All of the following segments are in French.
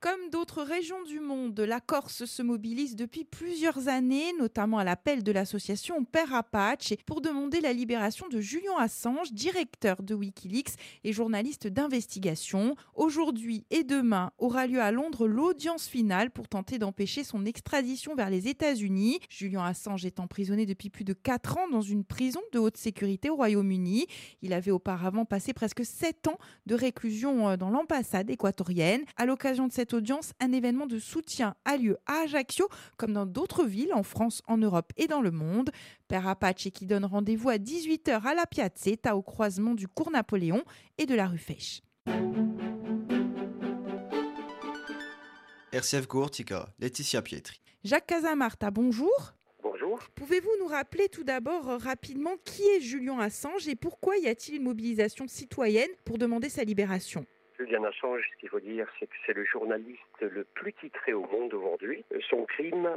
Comme d'autres régions du monde, la Corse se mobilise depuis plusieurs années, notamment à l'appel de l'association Père Apache, pour demander la libération de Julian Assange, directeur de Wikileaks et journaliste d'investigation. Aujourd'hui et demain aura lieu à Londres l'audience finale pour tenter d'empêcher son extradition vers les États-Unis. Julian Assange est emprisonné depuis plus de 4 ans dans une prison de haute sécurité au Royaume-Uni. Il avait auparavant passé presque 7 ans de réclusion euh, dans l'ambassade équatorienne. À l'occasion de cette audience, un événement de soutien a lieu à Ajaccio, comme dans d'autres villes en France, en Europe et dans le monde. Père Apache qui donne rendez-vous à 18h à la Piazzetta, au croisement du cours Napoléon et de la rue Fèche. RCF Courtica, Laetitia Pietri. Jacques Casamarta, bonjour. Bonjour. Pouvez-vous nous rappeler tout d'abord euh, rapidement qui est Julian Assange et pourquoi y a-t-il une mobilisation citoyenne pour demander sa libération? Julian Assange, ce qu'il faut dire, c'est que c'est le journaliste le plus titré au monde aujourd'hui. Son crime,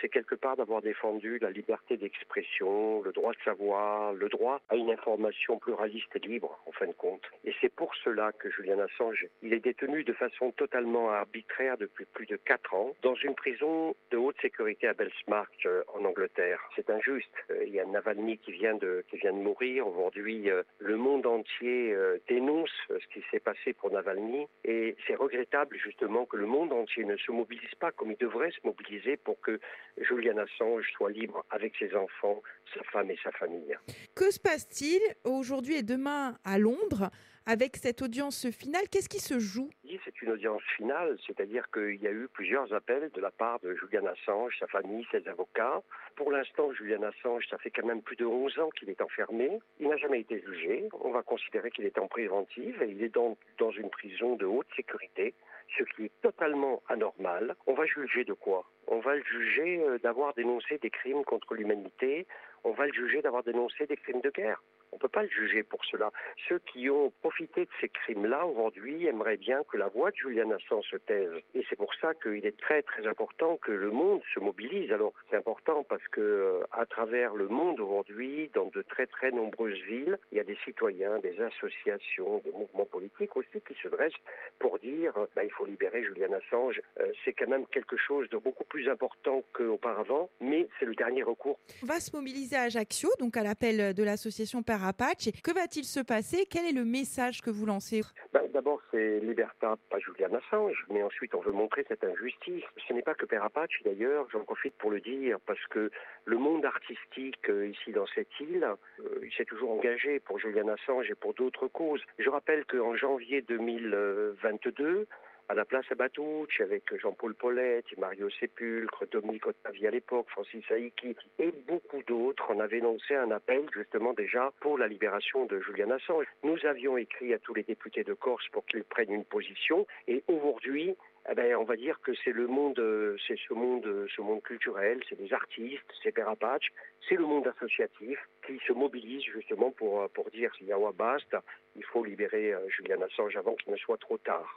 c'est quelque part d'avoir défendu la liberté d'expression, le droit de savoir, le droit à une information pluraliste et libre, en fin de compte. Et c'est pour cela que Julian Assange, il est détenu de façon totalement arbitraire depuis plus de quatre ans dans une prison de haute sécurité à Belmarsh, euh, en Angleterre. C'est injuste. Euh, il y a Navalny qui vient de, qui vient de mourir. Aujourd'hui, euh, le monde entier dénonce ce qui s'est passé pour Navalny. Et c'est regrettable, justement, que le monde entier ne se mobilise pas comme il devrait se mobiliser pour que Julian Assange soit libre avec ses enfants, sa femme et sa famille. Que se passe-t-il aujourd'hui et demain à Londres avec cette audience finale? Qu'est-ce qui se joue? C'est une audience finale, c'est-à-dire qu'il y a eu plusieurs appels de la part de Julian Assange, sa famille, ses avocats. Pour l'instant, Julian Assange, ça fait quand même plus de 11 ans qu'il est enfermé. Il n'a jamais été jugé. On va considérer qu'il est en préventive et il est dans, une prison de haute sécurité, ce qui est totalement anormal. On va juger de quoi? On va le juger euh, d'avoir dénoncé des crimes contre l'humanité, on va le juger d'avoir dénoncé des crimes de guerre. On ne peut pas le juger pour cela. Ceux qui ont profité de ces crimes-là aujourd'hui aimeraient bien que la voix Julian Assange se taise. Et c'est pour ça qu'il est très très important que le monde se mobilise. Alors c'est important parce que euh, à travers le monde aujourd'hui, dans de très très nombreuses villes, il y a des citoyens, des associations, des mouvements politiques aussi qui se dressent pour dire bah, il faut libérer Julian Assange. Euh, c'est quand même quelque chose de beaucoup plus important qu'auparavant, mais c'est le dernier recours. On va se mobiliser à Ajaccio, donc à l'appel de l'association Père Apache. Que va-t-il se passer? Quel est le message que vous lancez? Ben, D'abord, c'est liberta, Julian Assange, mais ensuite on veut montrer cette injustice. Ce n'est pas que Père Apache d'ailleurs, j'en profite pour le dire, parce que le monde artistique euh, ici dans cette île, euh, s'est toujours engagé pour Julian Assange et pour d'autres causes. Je rappelle qu'en janvier 2022, à la place à Batouche avec Jean-Paul Paulette, Mario Sépulcre, Dominique Ottavi à l'époque, Francis Aiki et beaucoup d'autres. On avait lancé un appel justement déjà pour la libération de Julian Assange. Nous avions écrit à tous les députés de Corse pour qu'ils prennent une position et aujourd'hui, eh ben, on va dire que c'est le monde, c'est ce monde, ce monde culturel, c'est des artistes, c'est Perapatch, c'est le monde associatif qui se mobilise justement pour, pour dire, Yawa basta, il faut libérer euh, Julian Assange avant qu'il ne soit trop tard.